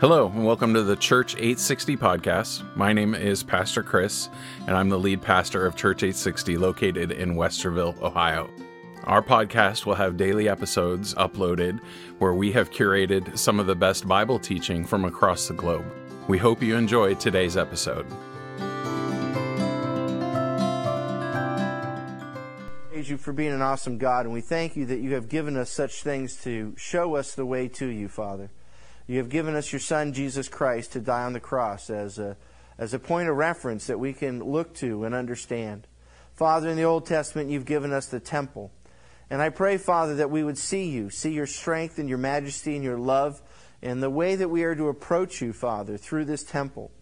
Hello, and welcome to the Church 860 podcast. My name is Pastor Chris, and I'm the lead pastor of Church 860 located in Westerville, Ohio. Our podcast will have daily episodes uploaded where we have curated some of the best Bible teaching from across the globe. We hope you enjoy today's episode. You for being an awesome God, and we thank you that you have given us such things to show us the way to you, Father. You have given us your Son, Jesus Christ, to die on the cross as a, as a point of reference that we can look to and understand. Father, in the Old Testament, you've given us the temple. And I pray, Father, that we would see you, see your strength and your majesty and your love, and the way that we are to approach you, Father, through this temple.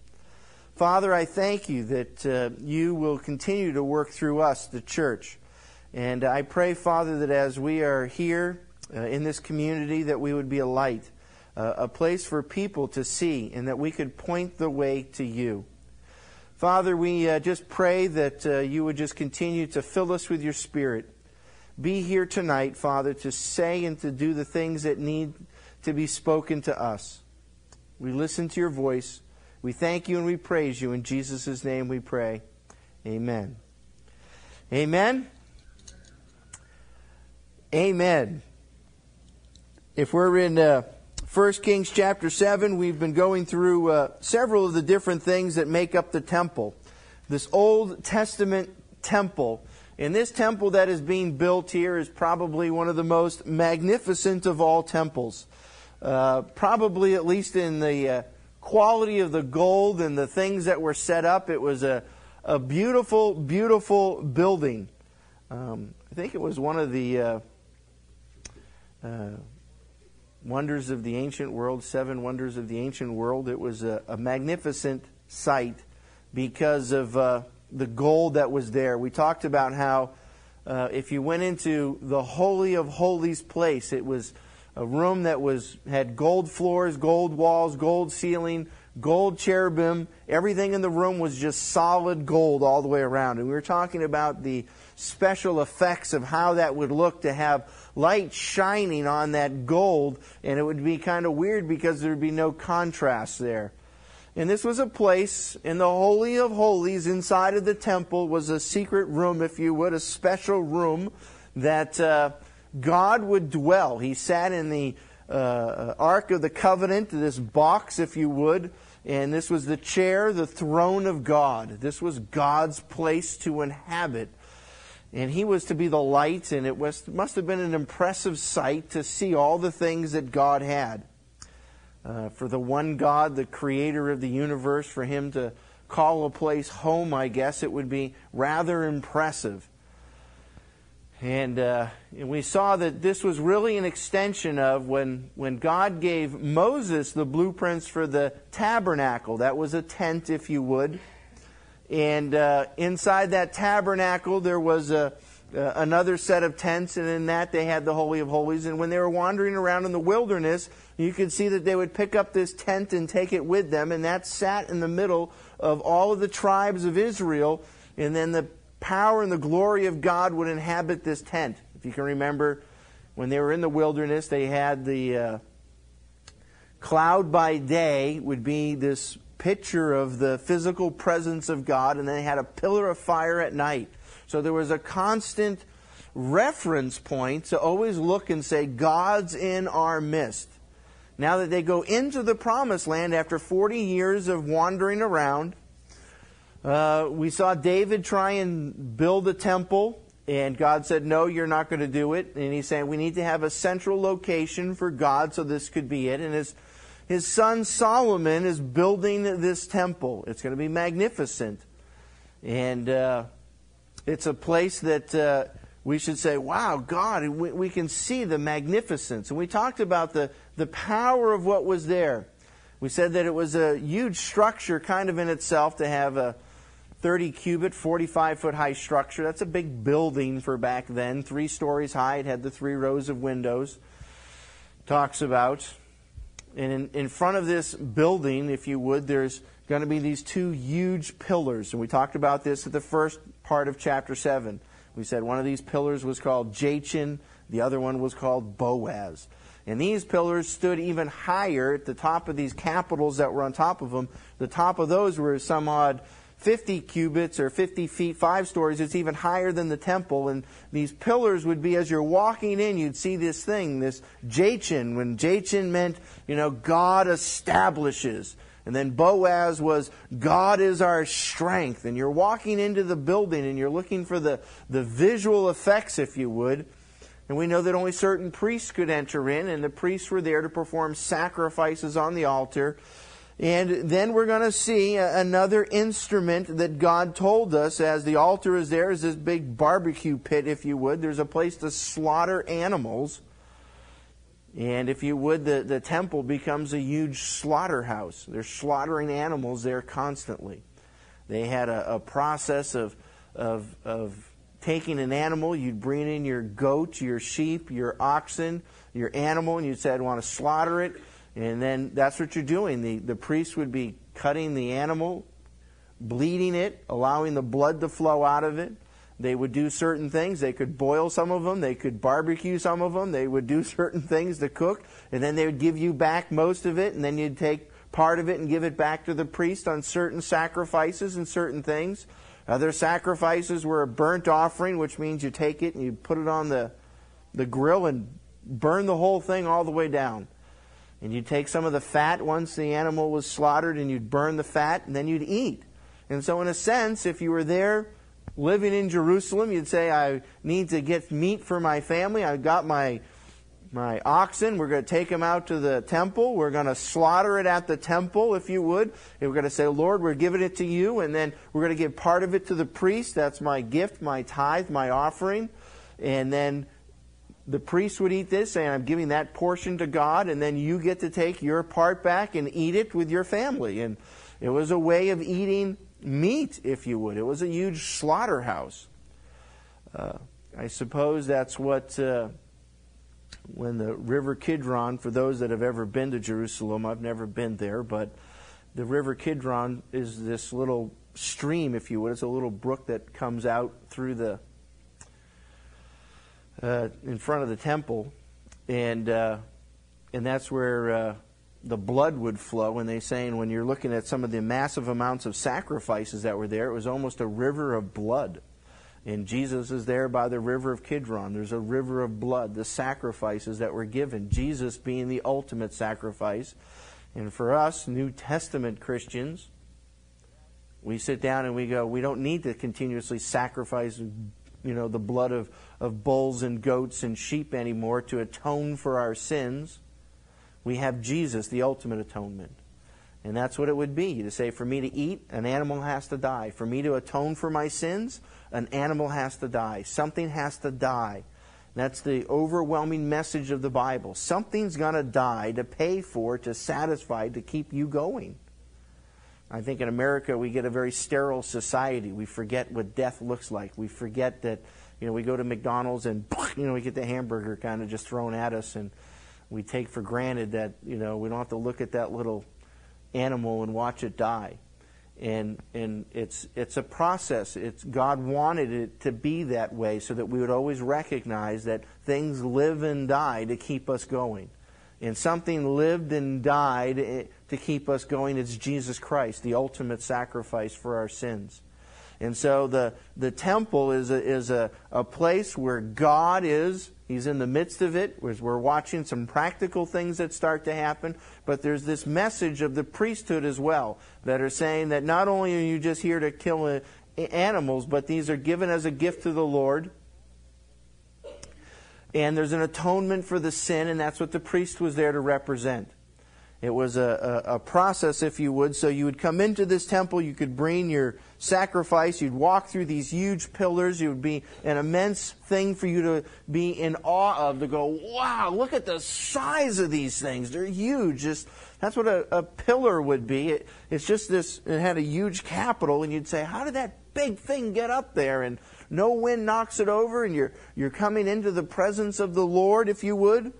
Father, I thank you that uh, you will continue to work through us, the church. And I pray, Father, that as we are here uh, in this community, that we would be a light a place for people to see, and that we could point the way to you. Father, we uh, just pray that uh, you would just continue to fill us with your Spirit. Be here tonight, Father, to say and to do the things that need to be spoken to us. We listen to your voice. We thank you and we praise you. In Jesus' name we pray. Amen. Amen. Amen. If we're in. Uh, 1 Kings chapter 7, we've been going through uh, several of the different things that make up the temple. This Old Testament temple. And this temple that is being built here is probably one of the most magnificent of all temples. Uh, probably, at least in the uh, quality of the gold and the things that were set up, it was a, a beautiful, beautiful building. Um, I think it was one of the uh, uh wonders of the ancient world, seven wonders of the ancient world. It was a, a magnificent sight because of uh, the gold that was there. We talked about how uh, if you went into the holy of holies place, it was a room that was had gold floors, gold walls, gold ceiling, gold cherubim. Everything in the room was just solid gold all the way around. And we were talking about the special effects of how that would look to have light shining on that gold, and it would be kind of weird because there would be no contrast there. And this was a place in the Holy of Holies inside of the temple was a secret room, if you would, a special room that uh, God would dwell. He sat in the uh, Ark of the Covenant, this box, if you would, and this was the chair, the throne of God. This was God's place to inhabit. And he was to be the light, and it was, must have been an impressive sight to see all the things that God had. Uh, for the one God, the creator of the universe, for him to call a place home, I guess it would be rather impressive. And, uh, and we saw that this was really an extension of when, when God gave Moses the blueprints for the tabernacle. That was a tent, if you would. And uh, inside that tabernacle, there was a, uh, another set of tents, and in that they had the Holy of Holies. And when they were wandering around in the wilderness, you could see that they would pick up this tent and take it with them, and that sat in the middle of all of the tribes of Israel. And then the power and the glory of God would inhabit this tent. If you can remember, when they were in the wilderness, they had the uh, cloud by day would be this picture of the physical presence of God, and they had a pillar of fire at night. So there was a constant reference point to always look and say, God's in our midst. Now that they go into the promised land after 40 years of wandering around, uh, we saw David try and build a temple, and God said, No, you're not going to do it. And he's saying, We need to have a central location for God, so this could be it. And his his son Solomon is building this temple. It's going to be magnificent. And uh, it's a place that uh, we should say, wow, God, we, we, can see the magnificence. And we talked about the, the power of what was there. We said that it was a huge structure, kind of in itself, to have a 30 cubit, 45 foot high structure. That's a big building for back then, three stories high. It had the three rows of windows. Talks about and in, in front of this building, if you would, there's going to be these two huge pillars. And we talked about this at the first part of chapter 7. We said one of these pillars was called Jachin, the other one was called Boaz. And these pillars stood even higher at the top of these capitals that were on top of them. The top of those were some odd 50 cubits or 50 feet, five stories. It's even higher than the temple. And these pillars would be, as you're walking in, you'd see this thing, this Jachin. When Jachin meant, you know, God establishes. And then Boaz was, God is our strength. And you're walking into the building and you're looking for the, the visual effects, if you would. And we know that only certain priests could enter in, and the priests were there to perform sacrifices on the altar. And then we're going to see uh, another instrument that God told us as the altar is there is this big barbecue pit, if you would. There's a place to slaughter animals. And if you would, the, the temple becomes a huge slaughterhouse. They're slaughtering animals there constantly. They had a, a process of, of, of taking an animal, you'd bring in your goat, your sheep, your oxen, your animal, and you'd say, I want to slaughter it. And then that's what you're doing. The, the priest would be cutting the animal, bleeding it, allowing the blood to flow out of it. They would do certain things. They could boil some of them. They could barbecue some of them. They would do certain things to cook. And then they would give you back most of it. And then you'd take part of it and give it back to the priest on certain sacrifices and certain things. Other sacrifices were a burnt offering, which means you take it and you put it on the, the grill and burn the whole thing all the way down. And you'd take some of the fat once the animal was slaughtered and you'd burn the fat and then you'd eat. And so, in a sense, if you were there living in Jerusalem, you'd say, I need to get meat for my family. I've got my my oxen. We're going to take them out to the temple. We're going to slaughter it at the temple, if you would. And we're going to say, Lord, we're giving it to you. And then we're going to give part of it to the priest. That's my gift, my tithe, my offering. And then the priest would eat this, and I'm giving that portion to God. And then you get to take your part back and eat it with your family. And it was a way of eating meat, if you would. It was a huge slaughterhouse. Uh, I suppose that's what. Uh, when the River Kidron, for those that have ever been to Jerusalem, I've never been there, but the River Kidron is this little stream, if you would. It's a little brook that comes out through the uh, in front of the temple, and uh, and that's where uh, the blood would flow. And they saying when you're looking at some of the massive amounts of sacrifices that were there, it was almost a river of blood. And Jesus is there by the river of Kidron. There's a river of blood, the sacrifices that were given. Jesus being the ultimate sacrifice. And for us, New Testament Christians, we sit down and we go, we don't need to continuously sacrifice you know, the blood of, of bulls and goats and sheep anymore to atone for our sins. We have Jesus, the ultimate atonement. And that's what it would be to say, for me to eat, an animal has to die. For me to atone for my sins, an animal has to die. Something has to die. That's the overwhelming message of the Bible. Something's going to die to pay for, to satisfy, to keep you going. I think in America we get a very sterile society. We forget what death looks like. We forget that, you know, we go to McDonald's and, you know, we get the hamburger kind of just thrown at us and we take for granted that, you know, we don't have to look at that little animal and watch it die. And, and it's, it's a process. It's, God wanted it to be that way so that we would always recognize that things live and die to keep us going. And something lived and died eh, to keep us going. It's Jesus Christ, the ultimate sacrifice for our sins. And so the, the temple is, a, is a, a place where God is. He's in the midst of it. We're watching some practical things that start to happen. But there's this message of the priesthood as well that are saying that not only are you just here to kill uh, animals, but these are given as a gift to the Lord. And there's an atonement for the sin, and that's what the priest was there to represent. It was a, a, a, process, if you would. So you would come into this temple, you could bring your sacrifice, you'd walk through these huge pillars. It would be an immense thing for you to be in awe of, to go, wow, look at the size of these things. They're huge. Just That's what a, a pillar would be. It, it's just this, it had a huge capital, and you'd say, how did that big thing get up there? And no wind knocks it over, and you're, you're coming into the presence of the Lord, if you would.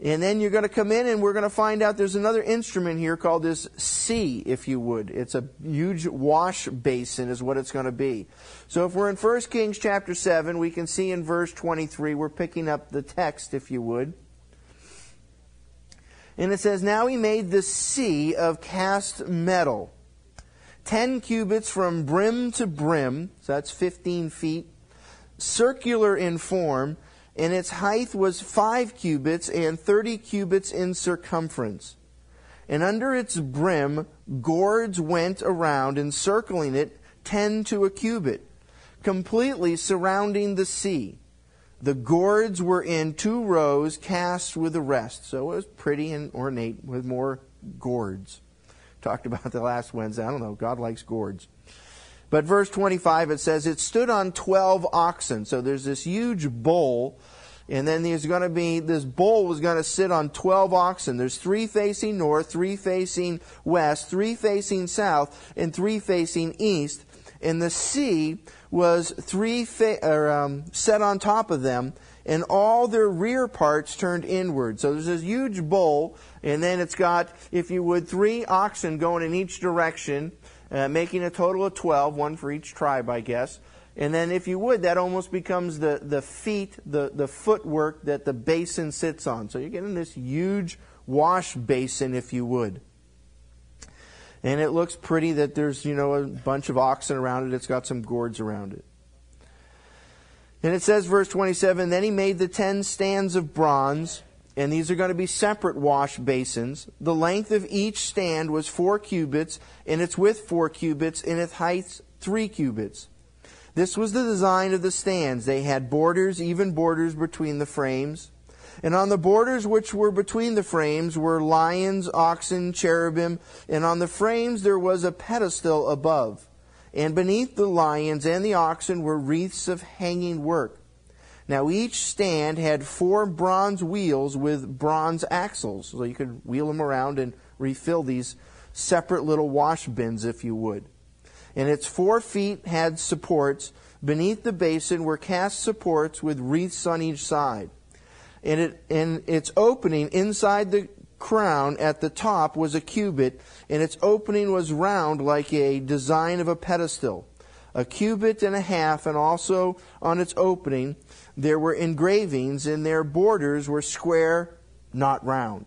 And then you're going to come in and we're going to find out there's another instrument here called this sea, if you would. It's a huge wash basin is what it's going to be. So if we're in 1 Kings chapter 7, we can see in verse 23, we're picking up the text, if you would. And it says, Now he made the sea of cast metal, 10 cubits from brim to brim, so that's 15 feet, circular in form, and its height was 5 cubits and 30 cubits in circumference. And under its brim, gourds went around, encircling it 10 to a cubit, completely surrounding the sea. The gourds were in two rows cast with the rest. So it was pretty and ornate with more gourds. Talked about the last Wednesday. I don't know. God likes gourds. But verse 25, it says, It stood on 12 oxen. So there's this huge bull, And then there's going to be, this bull was going to sit on 12 oxen. There's three facing north, three facing west, three facing south, and three facing east. And the sea was three fa- or, um, set on top of them, and all their rear parts turned inward. So there's this huge bull, and then it's got, if you would, three oxen going in each direction, uh, making a total of 12, one for each tribe, I guess. And then, if you would, that almost becomes the, the feet, the, the footwork that the basin sits on. So you're getting this huge wash basin, if you would. And it looks pretty that there's, you know, a bunch of oxen around it. It's got some gourds around it. And it says, verse 27, Then he made the ten stands of bronze, and these are going to be separate wash basins. The length of each stand was four cubits, and its width four cubits, and its height three cubits. This was the design of the stands. They had borders, even borders between the frames. And on the borders which were between the frames were lions, oxen, cherubim, and on the frames there was a pedestal above. And beneath the lions and the oxen were wreaths of hanging work. Now each stand had four bronze wheels with bronze axles, so you could wheel them around and refill these separate little wash bins if you would. And its four feet had supports. Beneath the basin were cast supports with wreaths on each side and, it, its opening inside the crown at the top was a cubit, and its opening was round like a design of a pedestal. A cubit and a half, and also on its opening there were engravings, and their borders were square, not round.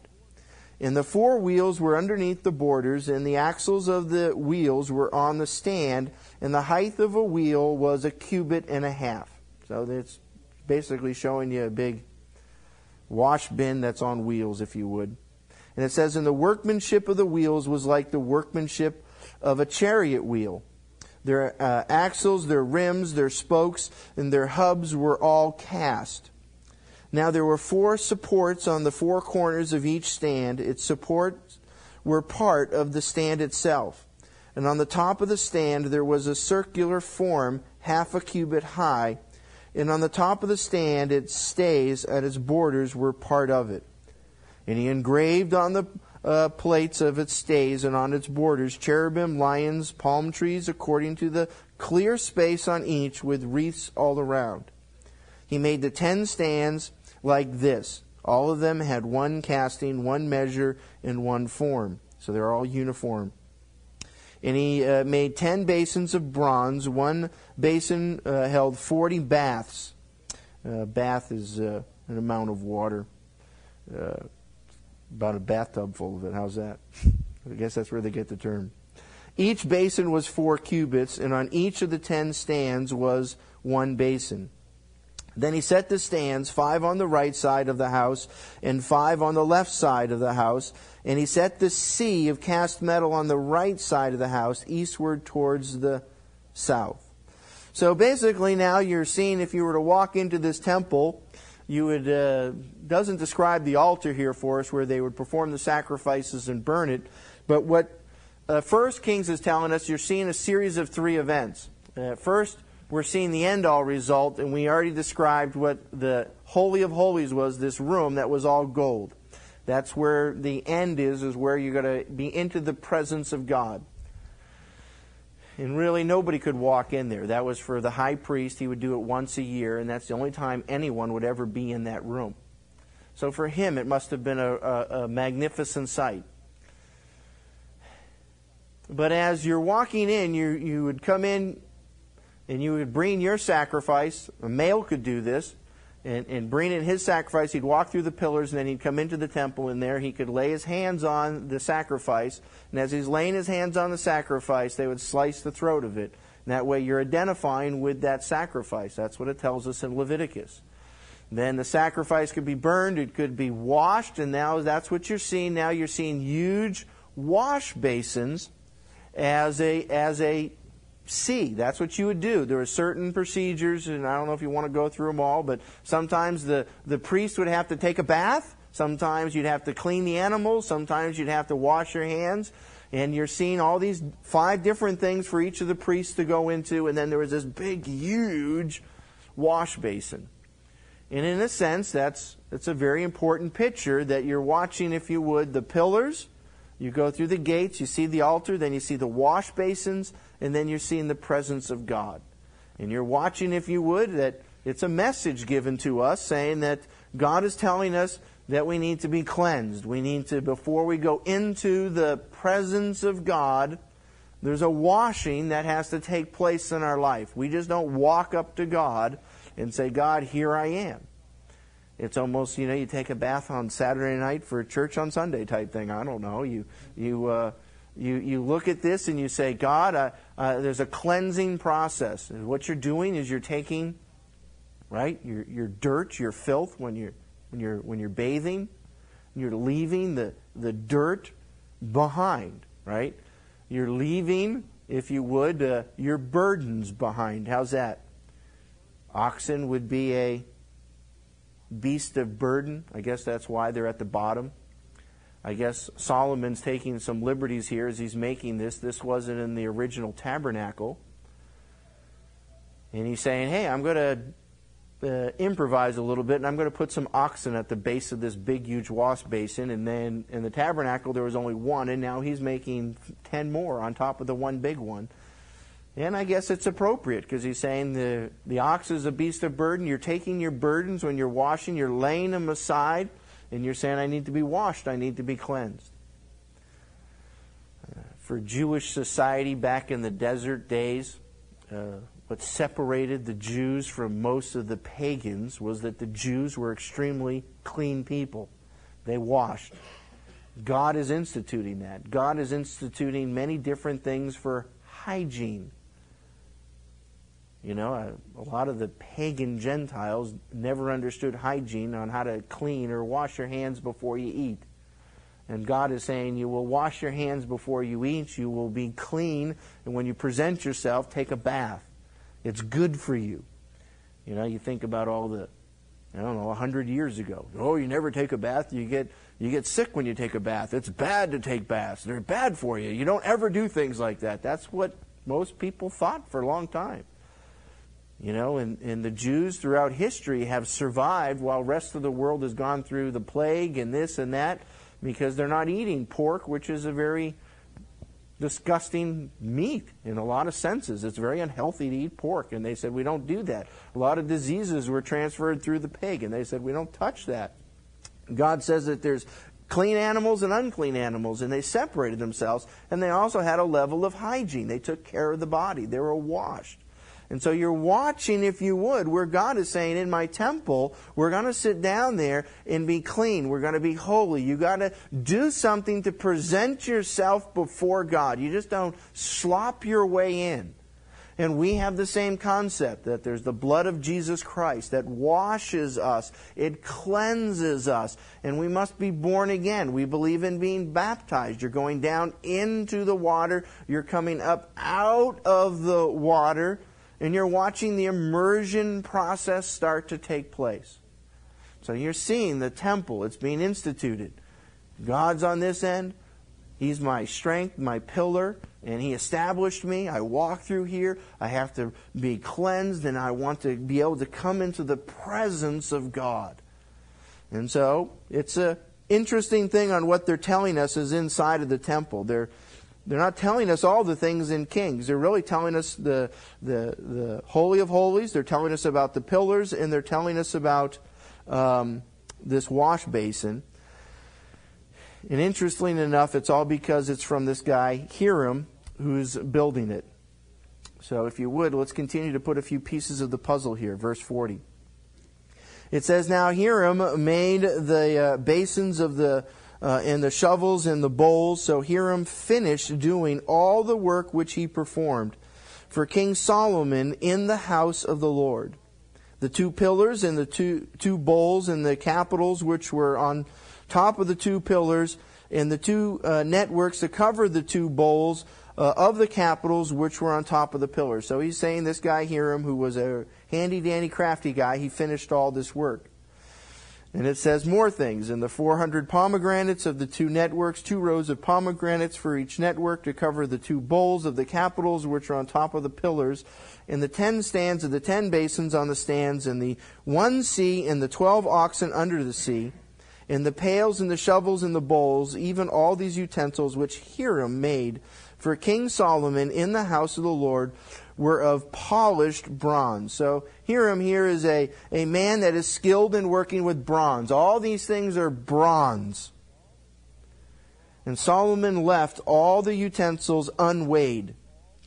And the four wheels were underneath the borders, and the axles of the wheels were on the stand, and the height of a wheel was a cubit and a half. So it's basically showing you a big wash bin that's on wheels, if you would. And it says, And the workmanship of the wheels was like the workmanship of a chariot wheel. Their uh, axles, their rims, their spokes, and their hubs were all cast. Now there were four supports on the four corners of each stand. Its supports were part of the stand itself. And on the top of the stand there was a circular form, half a cubit high and on the top of the stand its stays at its borders were part of it. And he engraved on the uh, plates of its stays and on its borders cherubim, lions, palm trees, according to the clear space on each, with wreaths all around. He made the ten stands like this. All of them had one casting, one measure, and one form. So they're all uniform. And he uh, made ten basins of bronze. One basin uh, held 40 baths. Uh, bath is uh, an amount of water, uh, about a bathtub full of it. How's that? I guess that's where they get the term. Each basin was four cubits, and on each of the ten stands was one basin. Then he set the stands, five on the right side of the house and five on the left side of the house. And he set the sea of cast metal on the right side of the house, eastward towards the south. So basically, now you're seeing if you were to walk into this temple, you would uh, doesn't describe the altar here for us where they would perform the sacrifices and burn it, but what uh, First Kings is telling us, you're seeing a series of three events. Uh, first, we're seeing the end all result, and we already described what the Holy of Holies was this room that was all gold. That's where the end is, is where you're going to be into the presence of God. And really, nobody could walk in there. That was for the high priest. He would do it once a year, and that's the only time anyone would ever be in that room. So for him, it must have been a, a, a magnificent sight. But as you're walking in, you, you would come in and you would bring your sacrifice. A male could do this. And, and bring in his sacrifice. He'd walk through the pillars, and then he'd come into the temple, and there he could lay his hands on the sacrifice. And as he's laying his hands on the sacrifice, they would slice the throat of it. And that way you're identifying with that sacrifice. That's what it tells us in Leviticus. Then the sacrifice could be burned, it could be washed, and now that's what you're seeing. Now you're seeing huge wash basins as a as a sea. That's what you would do. There are certain procedures, and I don't know if you want to go through them all, but sometimes the, the priest would have to take a bath. Sometimes you'd have to clean the animals. Sometimes you'd have to wash your hands. And you're seeing all these five different things for each of the priests to go into. And then there was this big, huge wash basin. And in a sense, that's, that's a very important picture that you're watching, if you would, the pillars. You go through the gates, you see the altar, then you see the wash basins, and then you're seeing the presence of God. And you're watching, if you would, that it's a message given to us saying that God is telling us that we need to be cleansed. We need to, before we go into the presence of God, there's a washing that has to take place in our life. We just don't walk up to God and say, God, here I am. It's almost, you know, you take a bath on Saturday night for church on Sunday type thing. I don't know. You, you, uh, you, you look at this and you say, God, uh, uh, there's a cleansing process. And what you're doing is you're taking, right, your, your dirt, your filth when you're, when you're, when you're bathing, you're leaving the, the dirt behind, right? You're leaving, if you would, uh, your burdens behind. How's that? Oxen would be a beast of burden. I guess that's why they're at the bottom. I guess Solomon's taking some liberties here as he's making this. This wasn't in the original tabernacle. And he's saying, hey, I'm going to uh, improvise a little bit, and I'm going to put some oxen at the base of this big, huge wash basin. And then in the tabernacle, there was only one, and now he's making 10 more on top of the one big one. And I guess it's appropriate because he's saying the, the ox is a beast of burden. You're taking your burdens when you're washing, you're laying them aside and you're saying, I need to be washed, I need to be cleansed. Uh, for Jewish society back in the desert days, uh, what separated the Jews from most of the pagans was that the Jews were extremely clean people. They washed. God is instituting that. God is instituting many different things for hygiene. You know, a, a, lot of the pagan Gentiles never understood hygiene on how to clean or wash your hands before you eat. And God is saying, You will wash your hands before you eat, you will be clean, and when you present yourself, take a bath. It's good for you. You know, you think about all the, I don't know, a hundred years ago. Oh, you never take a bath, you get you get sick when you take a bath. It's bad to take baths. They're bad for you. You don't ever do things like that. That's what most people thought for a long time. You know, and, and the Jews throughout history have survived while rest of the world has gone through the plague and this and that because they're not eating pork, which is a very disgusting meat in a lot of senses. It's very unhealthy to eat pork. And they said, we don't do that. A lot of diseases were transferred through the pig, and they said, we don't touch that. God says that there's clean animals and unclean animals, and they separated themselves. And they also had a level of hygiene. They took care of the body, they were washed. And so you're watching, if you would, where God is saying, in my temple, we're going to sit down there and be clean. We're going to be holy. You got to do something to present yourself before God. You just don't slop your way in. And we have the same concept that there's the blood of Jesus Christ that washes us, it cleanses us, and we must be born again. We believe in being baptized. You're going down into the water, you're coming up out of the water and you're watching the immersion process start to take place. So you're seeing the temple, it's being instituted. God's on this end. He's my strength, my pillar, and He established me. I walk through here. I have to be cleansed, and I want to be able to come into the presence of God. And so it's an interesting thing on what they're telling us is inside of the temple. They're they're not telling us all the things in Kings. They're really telling us the, the, the Holy of Holies. They're telling us about the pillars, and they're telling us about um, this wash basin. And interestingly enough, it's all because it's from this guy, Hiram, who's building it. So if you would, let's continue to put a few pieces of the puzzle here. Verse 40. It says, Now Hiram made the uh, basins of the uh, and the shovels and the bowls. So Hiram finished doing all the work which he performed for King Solomon in the house of the Lord. The two pillars and the two, two bowls and the capitals which were on top of the two pillars and the two uh, networks to cover the two bowls uh, of the capitals which were on top of the pillars. So he's saying this guy Hiram, who was a handy dandy crafty guy, he finished all this work. And it says more things. In the 400 pomegranates of the two networks, two rows of pomegranates for each network to cover the two bowls of the capitals which are on top of the pillars, in the ten stands of the ten basins on the stands, in the one sea and the twelve oxen under the sea, in the pails and the shovels and the bowls, even all these utensils which Hiram made for King Solomon in the house of the Lord were of polished bronze. So Hiram here is a, a man that is skilled in working with bronze. All these things are bronze. And Solomon left all the utensils unweighed.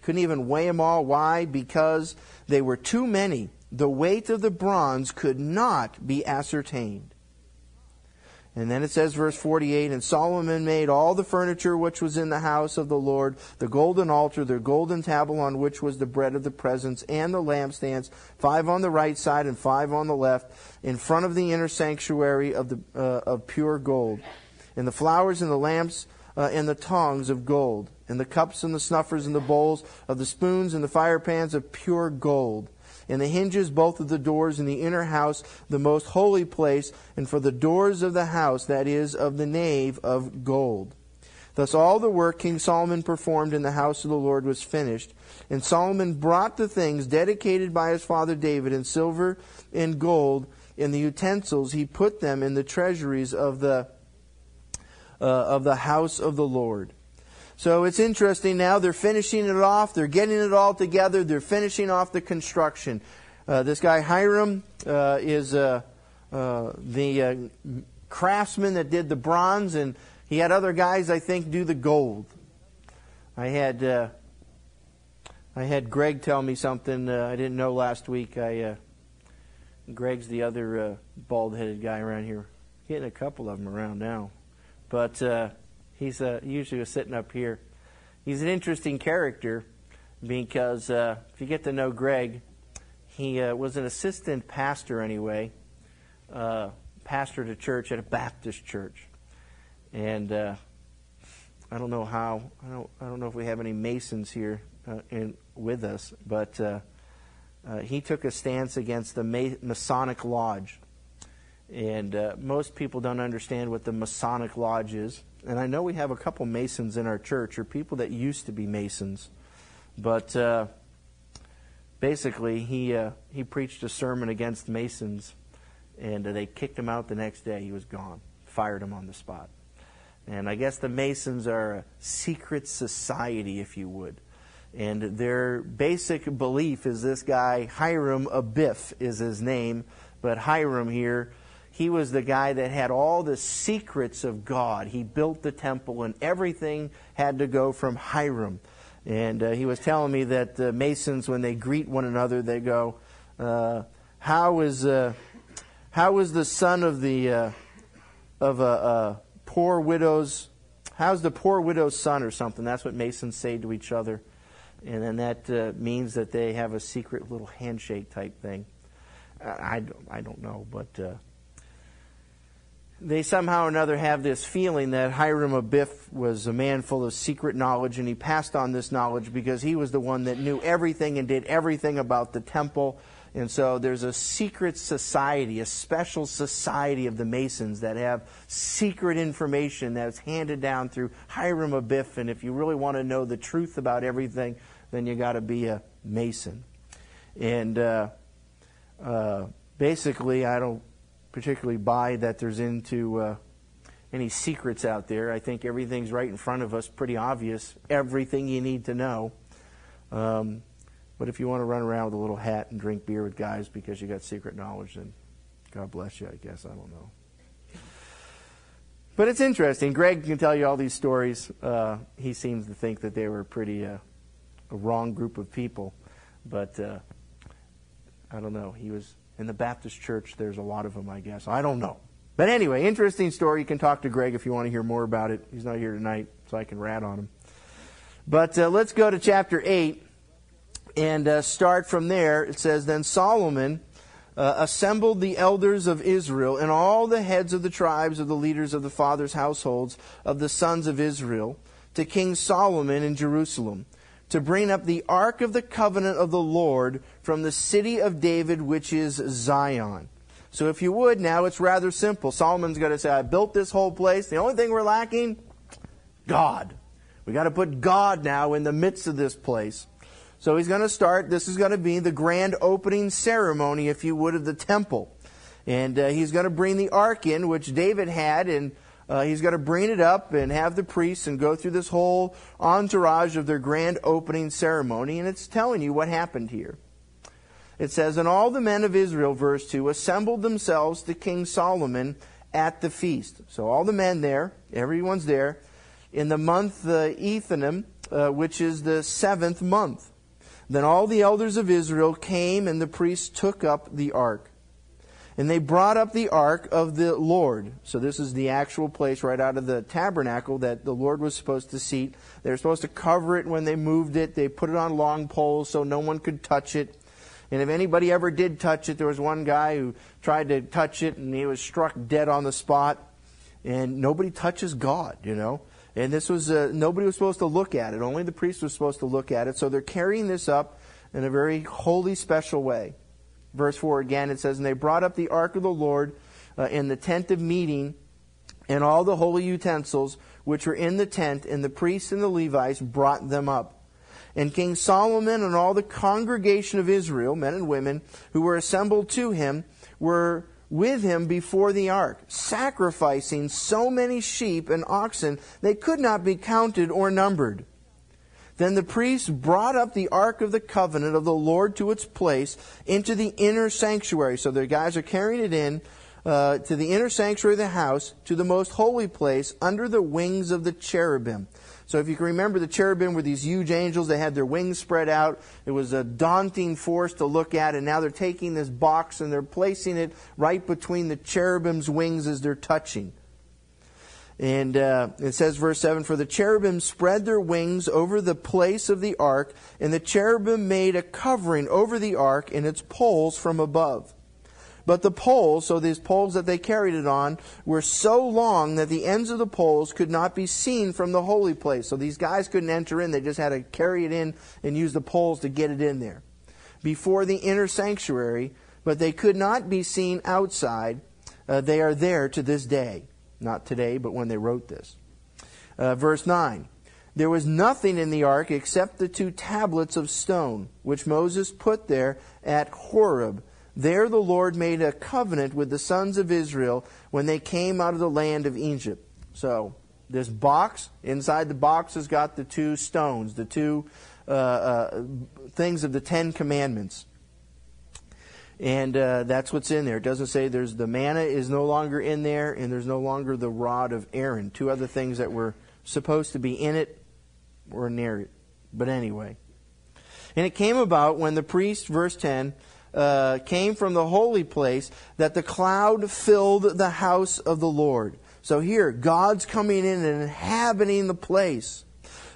Couldn't even weigh them all. Why? Because they were too many. The weight of the bronze could not be ascertained. And then it says, verse 48, And Solomon made all the furniture which was in the house of the Lord, the golden altar, the golden table on which was the bread of the presence, and the lampstands, five on the right side and five on the left, in front of the inner sanctuary of, the, uh, of pure gold. And the flowers and the lamps uh, and the tongs of gold, and the cups and the snuffers and the bowls of the spoons and the fire pans of pure gold and the hinges both of the doors in the inner house, the most holy place, and for the doors of the house, that is, of the nave of gold. Thus all the work King Solomon performed in the house of the Lord was finished. And Solomon brought the things dedicated by his father David in silver and gold, and the utensils, he put them in the treasuries of the, uh, of the house of the Lord. So it's interesting now. They're finishing it off. They're getting it all together. They're finishing off the construction. Uh, this guy Hiram uh, is uh, uh the uh, craftsman that did the bronze, and he had other guys, I think, do the gold. I had uh, I had Greg tell me something I didn't know last week. I Greg's the other bald-headed guy around here. Getting a couple of them around now, but He's uh, usually sitting up here. He's an interesting character because uh, if you get to know Greg, he uh, was an assistant pastor anyway, uh, pastor to church at a Baptist church, and uh, I don't know how. I don't. I don't know if we have any Masons here uh, in with us, but uh, he took a stance against the Masonic Lodge, and most people don't understand what the Masonic Lodge is and I know we have a couple Masons in our church, or people that used to be Masons, but uh, basically he uh, he preached a sermon against Masons, and uh, they kicked him out the next day. He was gone, fired him on the spot. And I guess the Masons are a secret society, if you would. And their basic belief is this guy, Hiram Abiff is his name, but Hiram here he was the guy that had all the secrets of God. He built the temple, and everything had to go from Hiram. And uh, he was telling me that the Masons, when they greet one another, they go, uh, "How is uh, how is the son of the uh, of a, a, poor widow's? How's the poor widow's son, or something?" That's what Masons say to each other, and then that uh, means that they have a secret little handshake type thing. I, I, I don't know, but uh, they somehow or another have this feeling that Hiram Abiff was a man full of secret knowledge, and he passed on this knowledge because he was the one that knew everything and did everything about the temple. And so there's a secret society, a special society of the Masons that have secret information that's handed down through Hiram Abiff. And if you really want to know the truth about everything, then you got to be a Mason. And uh, uh, basically, I don't particularly buy that there's into uh, any secrets out there. I think everything's right in front of us, pretty obvious, everything you need to know. Um, but if you want to run around with a little hat and drink beer with guys because you got secret knowledge, then God bless you, I guess. I don't know. But it's interesting. Greg can tell you all these stories. Uh, he seems to think that they were pretty uh, a wrong group of people, but uh, I don't know. He was In the Baptist church, there's a lot of them, I guess. I don't know. But anyway, interesting story. You can talk to Greg if you want to hear more about it. He's not here tonight, so I can rat on him. But uh, let's go to chapter 8 and uh, start from there. It says, Then Solomon uh, assembled the elders of Israel and all the heads of the tribes of the leaders of the fathers' households of the sons of Israel to King Solomon in Jerusalem to bring up the ark of the covenant of the Lord from the city of David, which is Zion. So if you would, now it's rather simple. Solomon's going to say, I built this whole place. The only thing we're lacking, God. We got to put God now in the midst of this place. So he's going to start, this is going to be the grand opening ceremony, if you would, of the temple. And uh, he's going to bring the ark in, which David had, and uh, he's going to bring it up and have the priests and go through this whole entourage of their grand opening ceremony. And it's telling you what happened here. It says, And all the men of Israel, verse 2, assembled themselves to King Solomon at the feast. So all the men there, everyone's there, in the month uh, Ethanim, uh, which is the seventh month. Then all the elders of Israel came, and the priests took up the ark. And they brought up the ark of the Lord. So this is the actual place right out of the tabernacle that the Lord was supposed to seat. They were supposed to cover it when they moved it. They put it on long poles so no one could touch it. And if anybody ever did touch it, there was one guy who tried to touch it and he was struck dead on the spot. And nobody touches God, you know. And this was, uh, nobody was supposed to look at it. Only the priest was supposed to look at it. So they're carrying this up in a very holy, special way verse 4 again, it says, And they brought up the ark of the Lord uh, in the tent of meeting, and all the holy utensils which were in the tent, and the priests and the Levites brought them up. And King Solomon and all the congregation of Israel, men and women, who were assembled to him, were with him before the ark, sacrificing so many sheep and oxen they could not be counted or numbered. Then the priests brought up the Ark of the Covenant of the Lord to its place into the inner sanctuary. So the guys are carrying it in uh, to the inner sanctuary of the house, to the most holy place, under the wings of the cherubim. So if you can remember, the cherubim were these huge angels. They had their wings spread out. It was a daunting force to look at. And now they're taking this box and they're placing it right between the cherubim's wings as they're touching. And uh, it says, verse 7 For the cherubim spread their wings over the place of the ark, and the cherubim made a covering over the ark and its poles from above. But the poles, so these poles that they carried it on, were so long that the ends of the poles could not be seen from the holy place. So these guys couldn't enter in, they just had to carry it in and use the poles to get it in there. Before the inner sanctuary, but they could not be seen outside. Uh, they are there to this day. Not today, but when they wrote this. Uh, verse 9 There was nothing in the ark except the two tablets of stone, which Moses put there at Horeb. There the Lord made a covenant with the sons of Israel when they came out of the land of Egypt. So, this box, inside the box has got the two stones, the two uh, uh, things of the Ten Commandments. And uh, that's what's in there. It doesn't say there's the manna is no longer in there, and there's no longer the rod of Aaron. Two other things that were supposed to be in it were near it. But anyway. And it came about when the priest, verse 10, uh, came from the holy place that the cloud filled the house of the Lord. So here, God's coming in and inhabiting the place.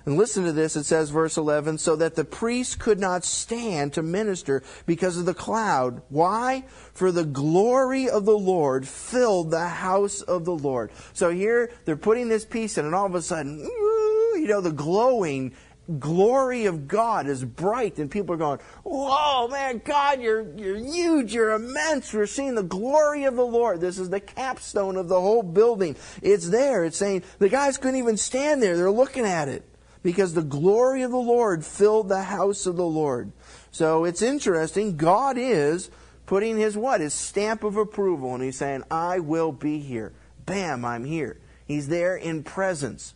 And listen to this. It says, verse 11, so that the priest could not stand to minister because of the cloud. Why? For the glory of the Lord filled the house of the Lord. So here, they're putting this piece in, and all of a sudden, you know, the glowing glory of God is bright, and people are going, Whoa, man, God, you're, you're huge, you're immense. We're seeing the glory of the Lord. This is the capstone of the whole building. It's there. It's saying the guys couldn't even stand there. They're looking at it because the glory of the Lord filled the house of the Lord. So it's interesting. God is putting his what? His stamp of approval. And he's saying, I will be here. Bam, I'm here. He's there in presence.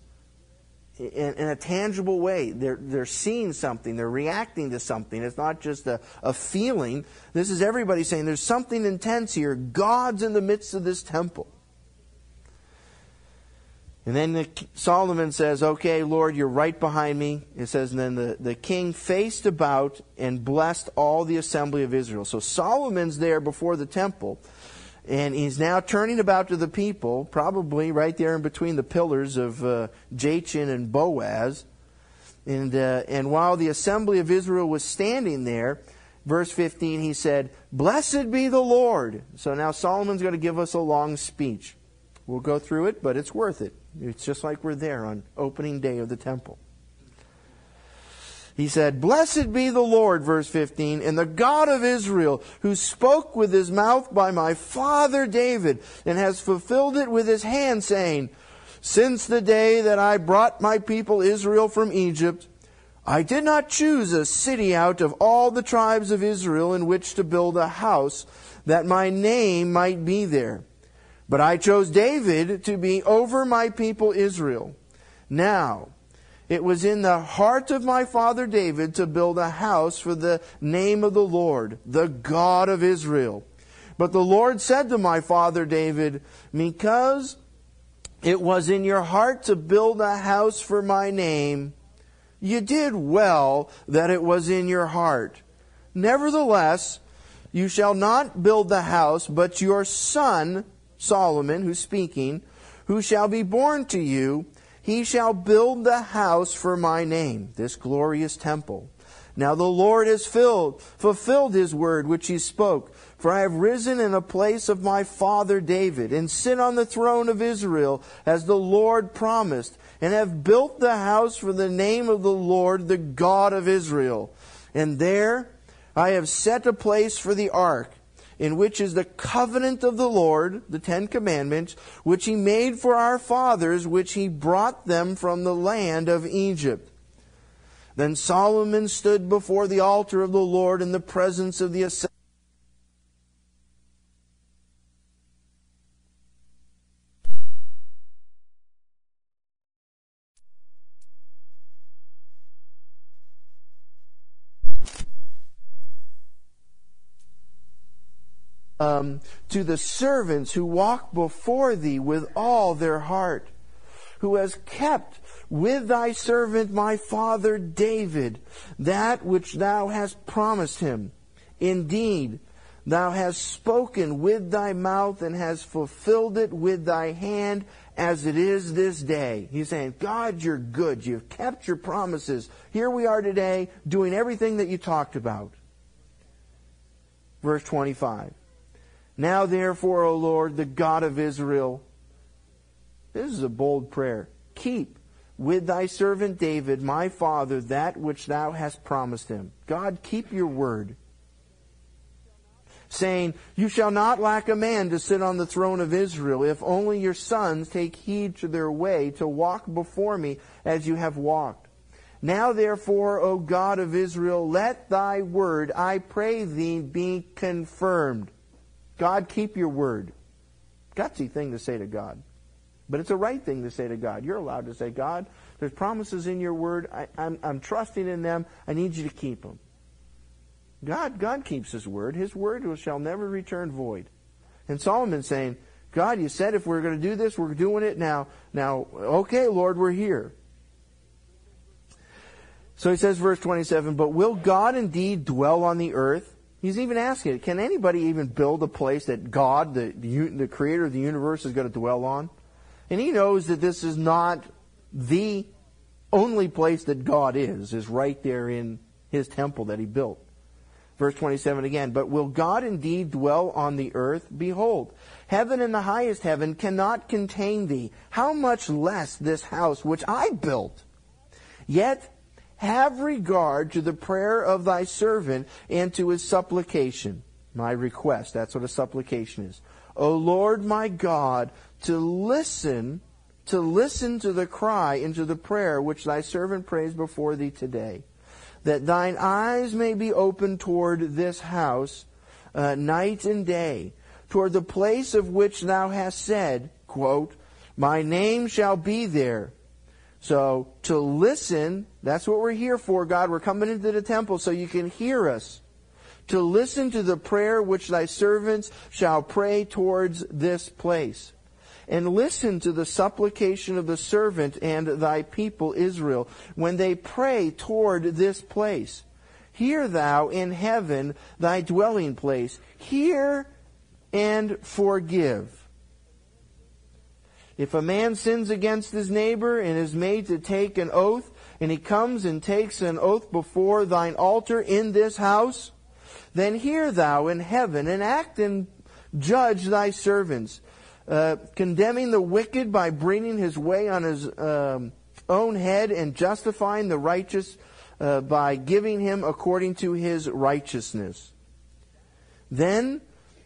In, in, a tangible way. They're, they're seeing something. They're reacting to something. It's not just a, a feeling. This is everybody saying there's something intense here. God's in the midst of this temple. And then the, Solomon says, Okay, Lord, you're right behind me. It says, and then the, the king faced about and blessed all the assembly of Israel. So Solomon's there before the temple, and he's now turning about to the people, probably right there in between the pillars of uh, Jachin and Boaz. And, uh, and while the assembly of Israel was standing there, verse 15, he said, Blessed be the Lord. So now Solomon's going to give us a long speech. We'll go through it, but it's worth it. It's just like we're there on opening day of the temple. He said, Blessed be the Lord, verse 15, and the God of Israel, who spoke with his mouth by my father David, and has fulfilled it with his hand, saying, Since the day that I brought my people Israel from Egypt, I did not choose a city out of all the tribes of Israel in which to build a house, that my name might be there. But I chose David to be over my people Israel. Now, it was in the heart of my father David to build a house for the name of the Lord, the God of Israel. But the Lord said to my father David, Because it was in your heart to build a house for my name, you did well that it was in your heart. Nevertheless, you shall not build the house, but your son Solomon, who's speaking, who shall be born to you, he shall build the house for my name, this glorious temple. Now the Lord has filled, fulfilled his word which he spoke. For I have risen in the place of my father David, and sit on the throne of Israel, as the Lord promised, and have built the house for the name of the Lord, the God of Israel. And there I have set a place for the ark in which is the covenant of the Lord, the Ten Commandments, which he made for our fathers, which he brought them from the land of Egypt. Then Solomon stood before the altar of the Lord in the presence of the assembly um, to the servants who walk before thee with all their heart, who has kept with thy servant my father David that which thou hast promised him. Indeed, thou hast spoken with thy mouth and hast fulfilled it with thy hand as it is this day. He's saying, God, you're good. You've kept your promises. Here we are today doing everything that you talked about. Verse 25. Now, therefore, O Lord, the God of Israel, this is a bold prayer. Keep with thy servant David, my father, that which thou hast promised him. God, keep your word. Saying, You shall not lack a man to sit on the throne of Israel, if only your sons take heed to their way to walk before me as you have walked. Now, therefore, O God of Israel, let thy word, I pray thee, be confirmed. God, keep your word. Gutsy thing to say to God. But it's a right thing to say to God. You're allowed to say, God, there's promises in your word. I, am I'm, I'm trusting in them. I need you to keep them. God, God keeps his word. His word shall never return void. And Solomon's saying, God, you said if we're going to do this, we're doing it now. Now, okay, Lord, we're here. So he says, verse 27, But will God indeed dwell on the earth? He's even asking, can anybody even build a place that God, the, the creator of the universe, is going to dwell on? And he knows that this is not the only place that God is, is right there in his temple that he built. Verse 27 again, but will God indeed dwell on the earth? Behold, heaven and the highest heaven cannot contain thee. How much less this house which I built? Yet have regard to the prayer of thy servant and to his supplication. My request, that's what a supplication is. O Lord my God, to listen, to listen to the cry and to the prayer which thy servant prays before thee today, that thine eyes may be open toward this house uh, night and day, toward the place of which thou hast said, quote, My name shall be there so to listen, that's what we're here for, God. We're coming into the temple so you can hear us. To listen to the prayer which thy servants shall pray towards this place. and listen to the supplication of the servant and thy people Israel when they pray toward this place. Hear thou in heaven thy dwelling place. Hear and forgive. If a man sins against his neighbor and is made to take an oath, and he comes and takes an oath before thine altar in this house, then hear thou in heaven and act and judge thy servants, uh, condemning the wicked by bringing his way on his um, own head and justifying the righteous uh, by giving him according to his righteousness. Then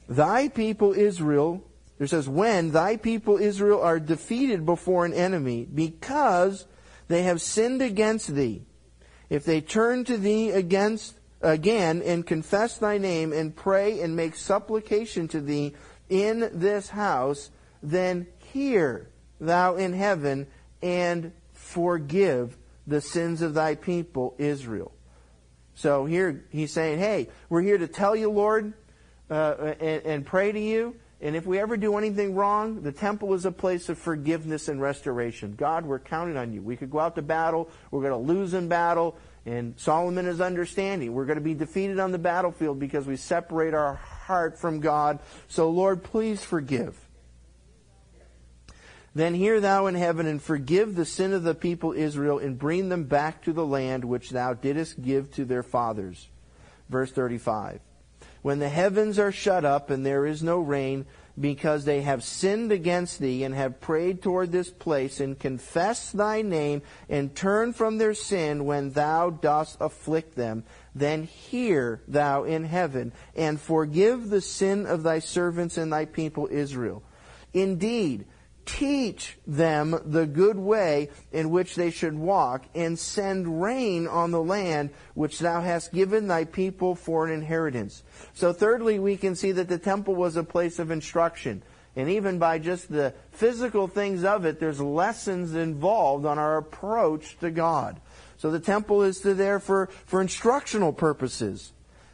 thy people Israel, it says, when thy people Israel are defeated before an enemy because they have sinned against thee, if they turn to thee against again and confess thy name and pray and make supplication to thee in this house, then hear thou in heaven and forgive the sins of thy people Israel. So here he's saying, hey, we're here to tell you, Lord, uh, and, and pray to you. And if we ever do anything wrong, the temple is a place of forgiveness and restoration. God, we're counting on you. We could go out to battle. We're going to lose in battle. And Solomon is understanding. We're going to be defeated on the battlefield because we separate our heart from God. So, Lord, please forgive. Then hear thou in heaven and forgive the sin of the people Israel and bring them back to the land which thou didst give to their fathers. Verse 35. When the heavens are shut up and there is no rain, because they have sinned against thee and have prayed toward this place and confessed thy name and turned from their sin when thou dost afflict them, then hear thou in heaven and forgive the sin of thy servants and thy people Israel. Indeed, teach them the good way in which they should walk, and send rain on the land which thou hast given thy people for an inheritance. So, thirdly, we can see that the temple was a place of instruction. And even by just the physical things of it, there's lessons involved on our approach to God. So the temple is there for, for instructional purposes.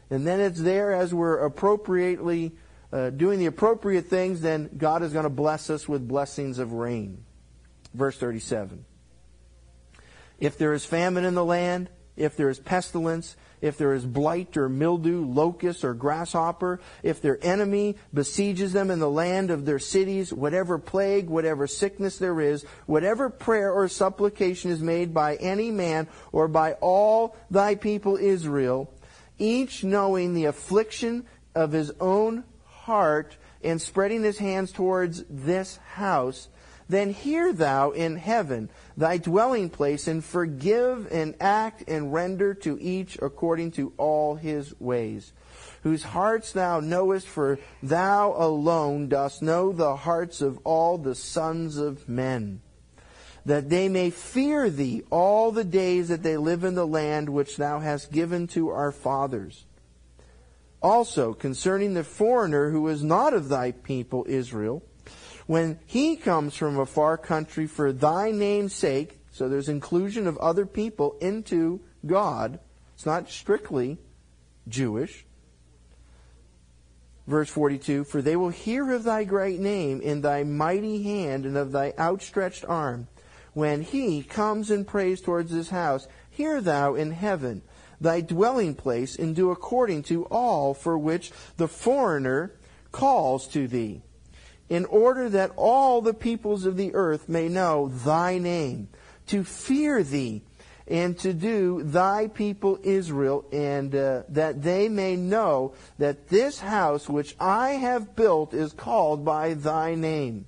And then it's there as we're appropriately uh, doing the appropriate things, then God is going to bless us with blessings of rain. Verse 37. If there is famine in the land, if there is pestilence, if there is blight or mildew, locust or grasshopper, if their enemy besieges them in the land of their cities, whatever plague, whatever sickness there is, whatever prayer or supplication is made by any man or by all thy people Israel, each knowing the affliction of his own heart and spreading his hands towards this house, then hear thou in heaven thy dwelling place, and forgive and act and render to each according to all his ways. Whose hearts thou knowest, for thou alone dost know the hearts of all the sons of men. That they may fear thee all the days that they live in the land which thou hast given to our fathers also concerning the foreigner who is not of thy people Israel, when he comes from a far country for thy name's sake, so there's inclusion of other people into God. It's not strictly Jewish. Verse 42 For they will hear of thy great name in thy mighty hand and of thy outstretched arm. When he comes and prays towards this house, hear thou in heaven thy dwelling place and do according to all for which the foreigner calls to thee, in order that all the peoples of the earth may know thy name, to fear thee, and to do thy people Israel, and uh, that they may know that this house which I have built is called by thy name.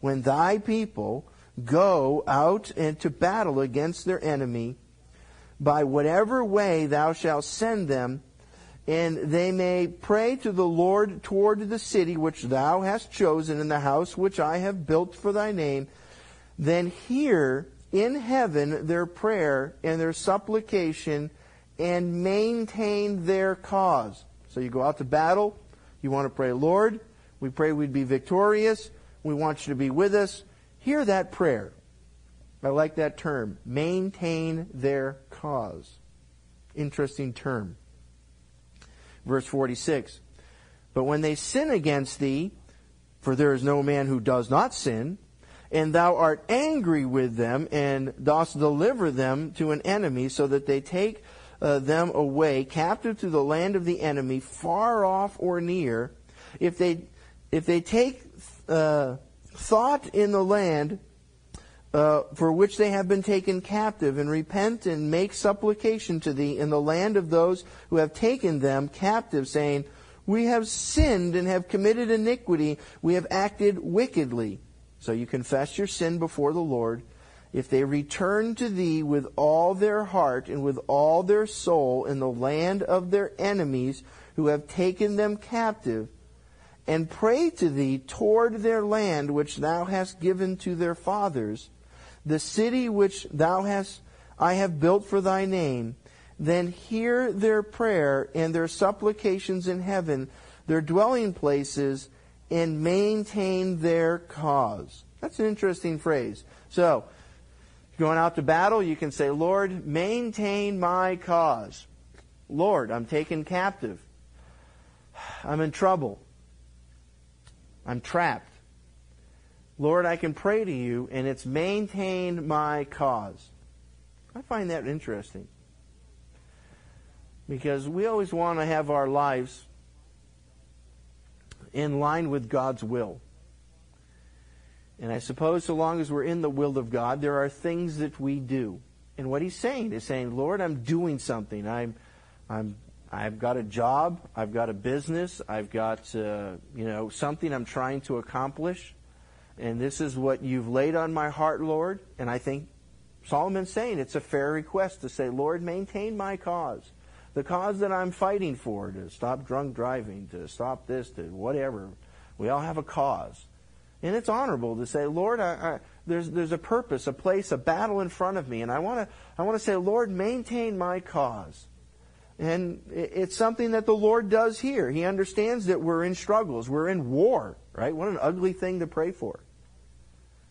When thy people go out and to battle against their enemy, by whatever way thou shalt send them, and they may pray to the Lord toward the city which thou hast chosen, and the house which I have built for thy name, then hear in heaven their prayer and their supplication, and maintain their cause. So you go out to battle, you want to pray, Lord, we pray we'd be victorious, we want you to be with us. Hear that prayer. I like that term. Maintain their cause. Interesting term. Verse 46. But when they sin against thee, For there is no man who does not sin, and thou art angry with them, and dost deliver them to an enemy, so that they take uh, them away captive to the land of the enemy, far off or near. If they if they take uh, thought in the land uh, for which they have been taken captive, and repent and make supplication to thee in the land of those who have taken them captive, saying, We have sinned and have committed iniquity, we have acted wickedly. So you confess your sin before the Lord. If they return to thee with all their heart and with all their soul in the land of their enemies who have taken them captive, and pray to thee toward their land which thou hast given to their fathers, the city which thou hast I have built for thy name, then hear their prayer and their supplications in heaven, their dwelling places, and maintain their cause. That's an interesting phrase. So, going out to battle, you can say, Lord, maintain my cause. Lord, I'm taken captive. I'm in trouble. I'm trapped. Lord, I can pray to you, and it's maintain my cause. I find that interesting. Because we always want to have our lives in line with God's will. And I suppose so long as we're in the will of God, there are things that we do. And what he's saying is saying, Lord, I'm doing something. I'm, I'm, I've got a job. I've got a business. I've got, uh, you know, something I'm trying to accomplish and this is what you've laid on my heart, Lord. And I think Solomon's saying it's a fair request to say, Lord, maintain my cause. The cause that I'm fighting for, to stop drunk driving, to stop this, to whatever. We all have a cause. And it's honorable to say, Lord, I, I, there's, there's a purpose, a place, a battle in front of me. And I want to I wanna say, Lord, maintain my cause. And it's something that the Lord does here. He understands that we're in struggles. We're in war, right? What an ugly thing to pray for.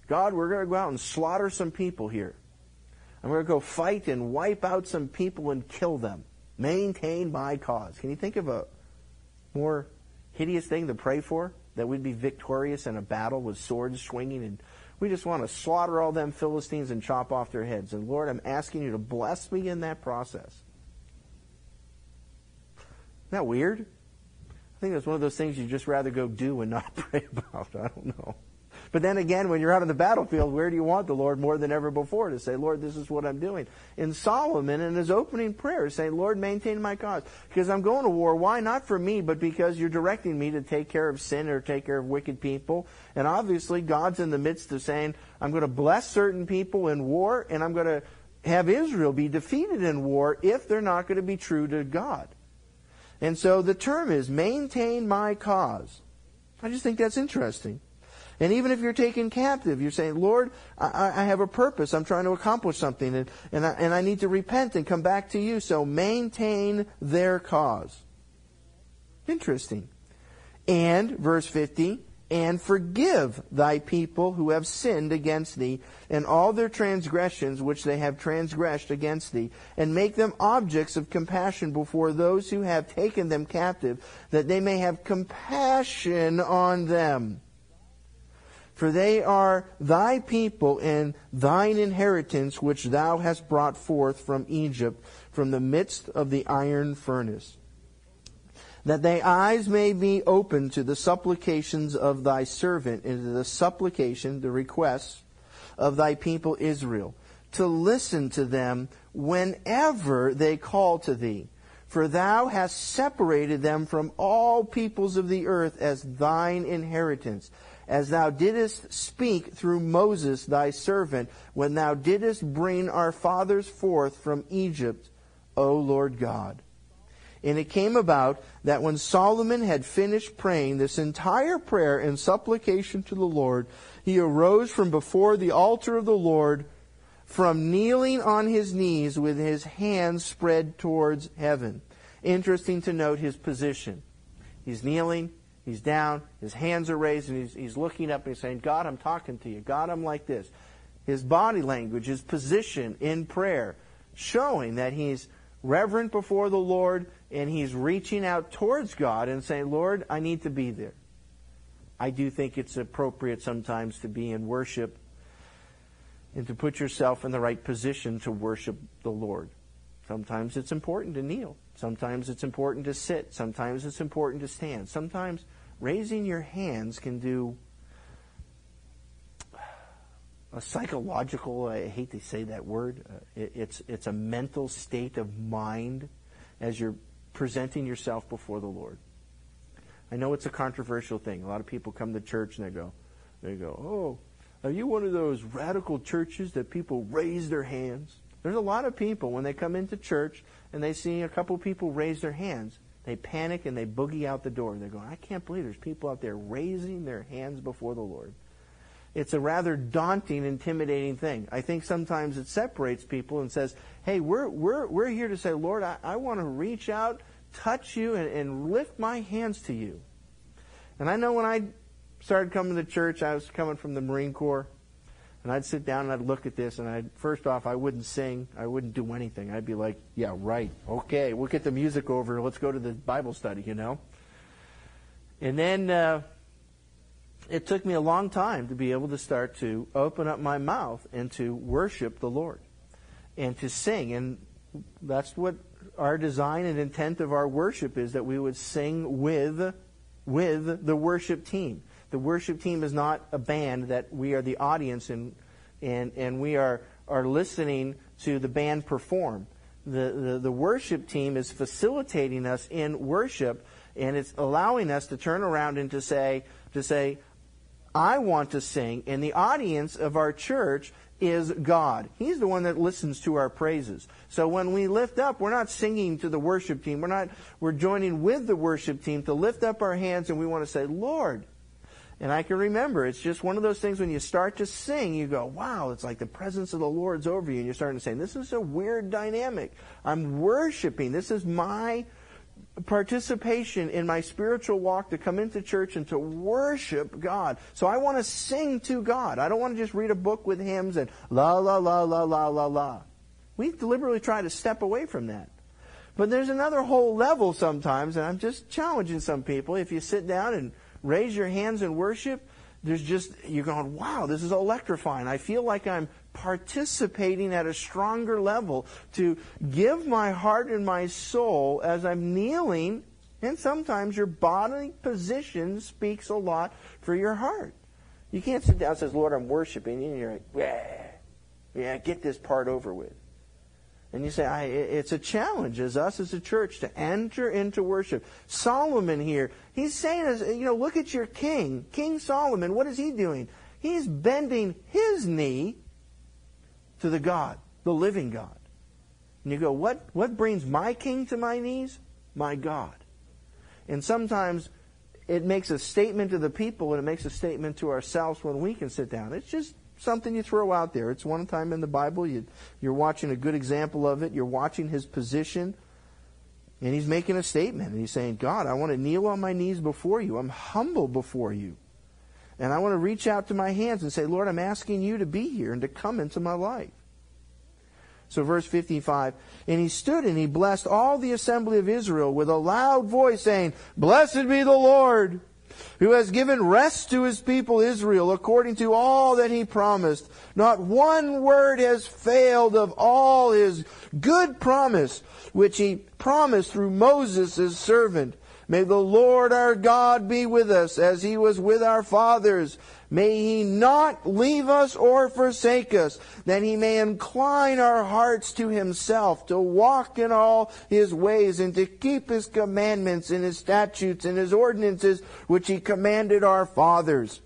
God, we're going to go out and slaughter some people here. I'm going to go fight and wipe out some people and kill them. Maintain my cause. Can you think of a more hideous thing to pray for? That we'd be victorious in a battle with swords swinging and we just want to slaughter all them Philistines and chop off their heads. And Lord, I'm asking you to bless me in that process. Isn't that weird? I think it's one of those things you just rather go do and not pray about. I don't know. But then again, when you're out on the battlefield, where do you want the Lord more than ever before to say, Lord, this is what I'm doing? In Solomon, in his opening prayer, saying, Lord, maintain my cause. Because I'm going to war. Why? Not for me, but because you're directing me to take care of sin or take care of wicked people. And obviously, God's in the midst of saying, I'm going to bless certain people in war, and I'm going to have Israel be defeated in war if they're not going to be true to God. And so the term is maintain my cause. I just think that's interesting. And even if you're taken captive, you're saying, Lord, I, I have a purpose. I'm trying to accomplish something, and, and, I, and I need to repent and come back to you. So maintain their cause. Interesting. And, verse 50, and forgive thy people who have sinned against thee, and all their transgressions which they have transgressed against thee, and make them objects of compassion before those who have taken them captive, that they may have compassion on them for they are thy people and thine inheritance, which thou hast brought forth from Egypt, from the midst of the iron furnace. That thy eyes may be open to the supplications of thy servant, and to the supplication, the requests of thy people Israel, to listen to them whenever they call to thee. For thou hast separated them from all peoples of the earth as thine inheritance as thou didst speak through Moses thy servant, when thou didst bring our fathers forth from Egypt, O Lord God. And it came about that when Solomon had finished praying this entire prayer and supplication to the Lord, he arose from before the altar of the Lord, from kneeling on his knees with his hands spread towards heaven. Interesting to note his position. He's kneeling, He's down, his hands are raised, and he's, he's looking up and he's saying, God, I'm talking to you. God, I'm like this. His body language, his position in prayer, showing that he's reverent before the Lord and he's reaching out towards God and saying, Lord, I need to be there. I do think it's appropriate sometimes to be in worship and to put yourself in the right position to worship the Lord. Sometimes it's important to kneel. Sometimes it's important to sit. Sometimes it's important to stand. Sometimes raising your hands can do a psychological, I hate to say that word, uh, it's, it's a mental state of mind as you're presenting yourself before the Lord. I know it's a controversial thing. A lot of people come to church and they go, they go, oh, are you one of those radical churches that people raise their hands? There's a lot of people when they come into church and they see a couple people raise their hands, they panic and they boogie out the door. They're going, I can't believe there's people out there raising their hands before the Lord. It's a rather daunting, intimidating thing. I think sometimes it separates people and says, hey, we're, we're, we're here to say, Lord, I, I want to reach out, touch you, and, and lift my hands to you. And I know when I started coming to church, I was coming from the Marine Corps. And I'd sit down and I'd look at this, and I'd first off, I wouldn't sing, I wouldn't do anything. I'd be like, "Yeah, right, okay, we'll get the music over. Let's go to the Bible study," you know. And then uh, it took me a long time to be able to start to open up my mouth and to worship the Lord and to sing. And that's what our design and intent of our worship is that we would sing with with the worship team. The worship team is not a band that we are the audience and and, and we are, are listening to the band perform. The, the, the worship team is facilitating us in worship and it's allowing us to turn around and to say, to say, I want to sing, and the audience of our church is God. He's the one that listens to our praises. So when we lift up, we're not singing to the worship team. We're not, we're joining with the worship team to lift up our hands and we want to say, Lord. And I can remember, it's just one of those things when you start to sing, you go, wow, it's like the presence of the Lord's over you. And you're starting to say, this is a weird dynamic. I'm worshiping. This is my participation in my spiritual walk to come into church and to worship God. So I want to sing to God. I don't want to just read a book with hymns and la la la la la la la. We deliberately try to step away from that. But there's another whole level sometimes, and I'm just challenging some people. If you sit down and raise your hands and worship, there's just, you're going, wow, this is electrifying. I feel like I'm participating at a stronger level to give my heart and my soul as I'm kneeling. And sometimes your bodily position speaks a lot for your heart. You can't sit down and says, Lord, I'm worshiping you, and you're like, yeah, get this part over with. And you say, it's a challenge as us as a church to enter into worship. Solomon here, he's saying, you know, look at your king, King Solomon. What is he doing? He's bending his knee to the God, the living God. And you go, what, what brings my king to my knees? My God. And sometimes it makes a statement to the people and it makes a statement to ourselves when we can sit down. It's just something you throw out there. It's one time in the Bible. You, you're watching a good example of it. You're watching his position. And he's making a statement. And he's saying, God, I want to kneel on my knees before you. I'm humble before you. And I want to reach out to my hands and say, Lord, I'm asking you to be here and to come into my life. So verse 55, and he stood and he blessed all the assembly of Israel with a loud voice saying, Blessed be the Lord, who has given rest to his people Israel according to all that he promised. Not one word has failed of all his good promise, which he promised through Moses his servant. May the Lord our God be with us as he was with our fathers. May he not leave us or forsake us, that he may incline our hearts to himself, to walk in all his ways, and to keep his commandments and his statutes and his ordinances, which he commanded our fathers.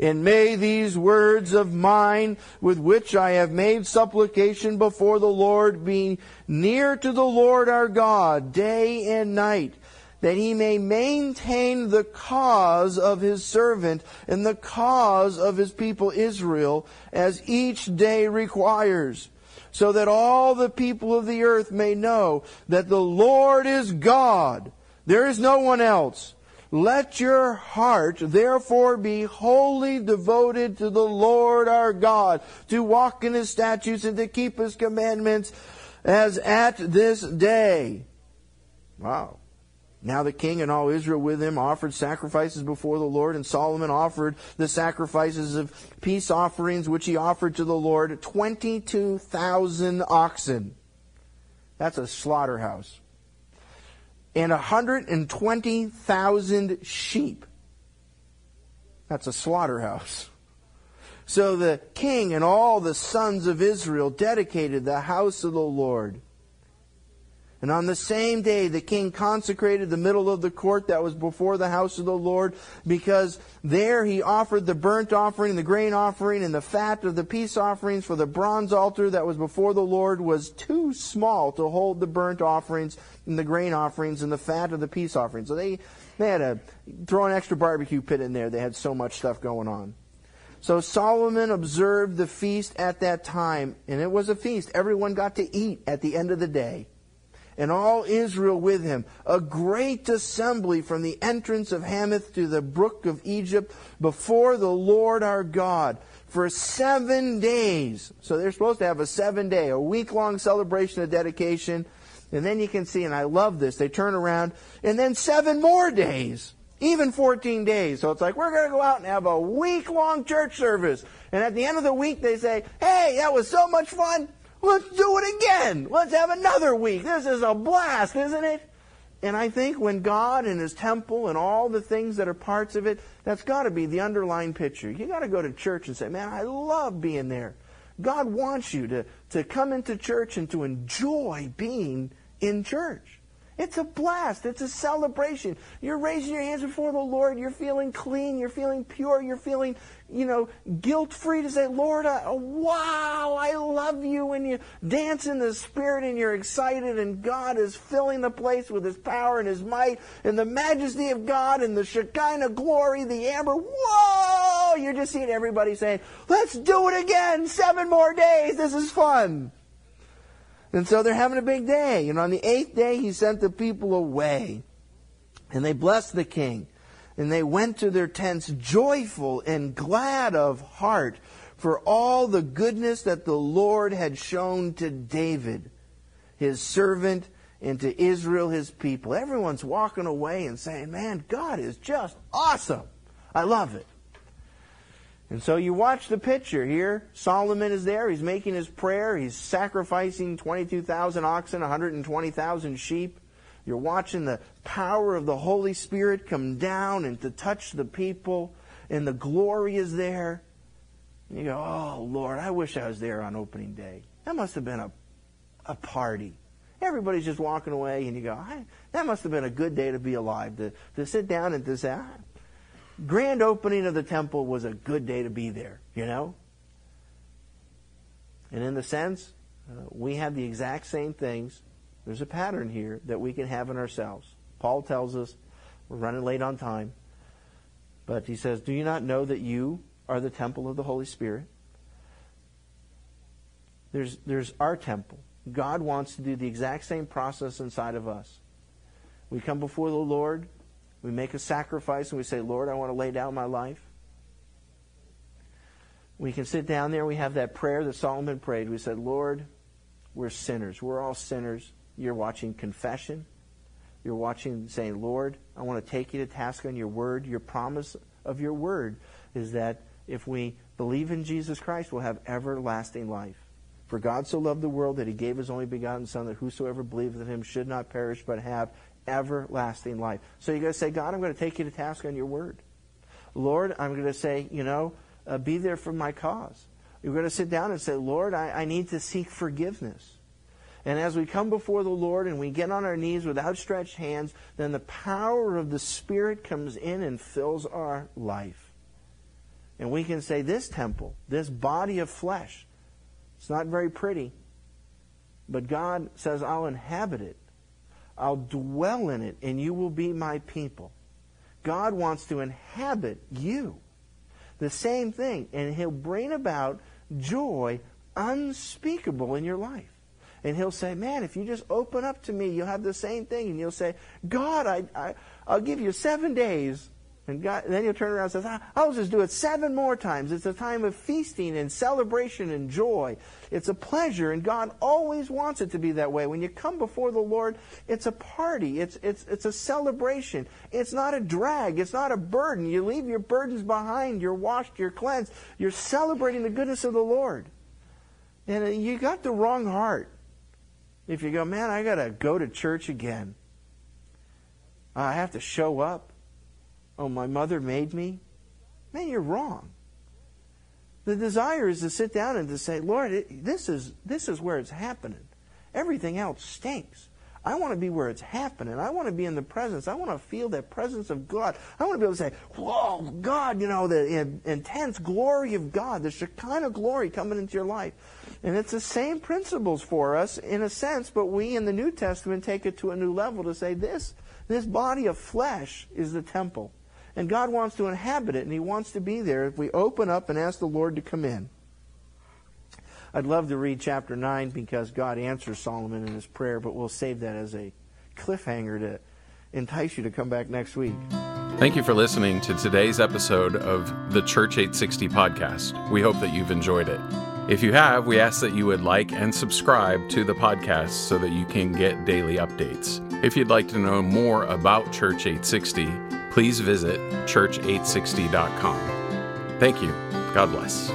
And may these words of mine, with which I have made supplication before the Lord, be near to the Lord our God, day and night that he may maintain the cause of his servant and the cause of his people Israel as each day requires, so that all the people of the earth may know that the Lord is God. There is no one else. Let your heart therefore be wholly devoted to the Lord our God, to walk in his statutes and to keep his commandments as at this day. Wow. Now the king and all Israel with him offered sacrifices before the Lord, and Solomon offered the sacrifices of peace offerings which he offered to the Lord 22,000 oxen. That's a slaughterhouse. And 120,000 sheep. That's a slaughterhouse. So the king and all the sons of Israel dedicated the house of the Lord. And on the same day, the king consecrated the middle of the court that was before the house of the Lord, because there he offered the burnt offering, the grain offering, and the fat of the peace offerings, for the bronze altar that was before the Lord was too small to hold the burnt offerings and the grain offerings and the fat of the peace offerings. So they, they had to throw an extra barbecue pit in there. They had so much stuff going on. So Solomon observed the feast at that time, and it was a feast. Everyone got to eat at the end of the day and all Israel with him, a great assembly from the entrance of Hamath to the brook of Egypt before the Lord our God for seven days. So they're supposed to have a seven day, a week long celebration of dedication. And then you can see, and I love this, they turn around, and then seven more days. Even 14 days. So it's like, we're going to go out and have a week long church service. And at the end of the week, they say, hey, that was so much fun. Let's do it again. Let's have another week. This is a blast, isn't it? And I think when God and His temple and all the things that are parts of it, that's got to be the underlying picture. You got to go to church and say, man, I love being there. God wants you to, to come into church and to enjoy being in church. It's a blast. It's a celebration. You're raising your hands before the Lord. You're feeling clean. You're feeling pure. You're feeling, you know, guilt free to say, Lord, I, oh, wow, I love you. And you dance in the Spirit and you're excited, and God is filling the place with His power and His might and the majesty of God and the Shekinah glory, the amber. Whoa! You're just seeing everybody saying, let's do it again. Seven more days. This is fun. And so they're having a big day. And on the eighth day, he sent the people away. And they blessed the king. And they went to their tents joyful and glad of heart for all the goodness that the Lord had shown to David, his servant, and to Israel, his people. Everyone's walking away and saying, Man, God is just awesome. I love it. And so you watch the picture here. Solomon is there. He's making his prayer. He's sacrificing 22,000 oxen, 120,000 sheep. You're watching the power of the Holy Spirit come down and to touch the people, and the glory is there. And you go, Oh, Lord, I wish I was there on opening day. That must have been a, a party. Everybody's just walking away, and you go, That must have been a good day to be alive, to, to sit down and to say, grand opening of the temple was a good day to be there, you know? And in the sense, uh, we have the exact same things. There's a pattern here that we can have in ourselves. Paul tells us we're running late on time, but he says, Do you not know that you are the temple of the Holy Spirit? There's, there's our temple. God wants to do the exact same process inside of us. We come before the Lord we make a sacrifice and we say, Lord, I want to lay down my life. We can sit down there. We have that prayer that Solomon prayed. We said, Lord, we're sinners. We're all sinners. You're watching confession. You're watching saying, Lord, I want to take you to task on your word. Your promise of your word is that if we believe in Jesus Christ, we'll have everlasting life. For God so loved the world that he gave his only begotten Son, that whosoever believeth in him should not perish but have everlasting life. So you're going to say, God, I'm going to take you to task on your word. Lord, I'm going to say, you know, uh, be there for my cause. You're going to sit down and say, Lord, I, I need to seek forgiveness. And as we come before the Lord and we get on our knees with outstretched hands, then the power of the Spirit comes in and fills our life. And we can say, this temple, this body of flesh, it's not very pretty, but God says, I'll inhabit it I'll dwell in it, and you will be my people. God wants to inhabit you. The same thing, and He'll bring about joy unspeakable in your life. And He'll say, Man, if you just open up to me, you'll have the same thing. And you'll say, God, I, I, I'll give you seven days And God, then you'll turn around and say, ah, I'll just do it seven more times. It's a time of feasting and celebration and joy. It's a pleasure, and God always wants it to be that way. When you come before the Lord, it's a party. It's, it's, it's a celebration. It's not a drag. It's not a burden. You leave your burdens behind. You're washed. You're cleansed. You're celebrating the goodness of the Lord. And uh, you got the wrong heart. If you go, man, I got to go to church again. I have to show up oh, my mother made me, man, you're wrong. The desire is to sit down and to say, Lord, it, this is this is where it's happening. Everything else stinks. I want to be where it's happening. I want to be in the presence. I want to feel that presence of God. I want to be able to say, Whoa, God, you know, the in, intense glory of God, the Shekinah glory coming into your life. And it's the same principles for us in a sense, but we in the New Testament take it to a new level to say this, this body of flesh is the temple. And God wants to inhabit it, and He wants to be there if we open up and ask the Lord to come in. I'd love to read chapter 9 because God answers Solomon in his prayer, but we'll save that as a cliffhanger to entice you to come back next week. Thank you for listening to today's episode of the Church 860 podcast. We hope that you've enjoyed it. If you have, we ask that you would like and subscribe to the podcast so that you can get daily updates. If you'd like to know more about Church 860, please visit church860.com. Thank you. God bless.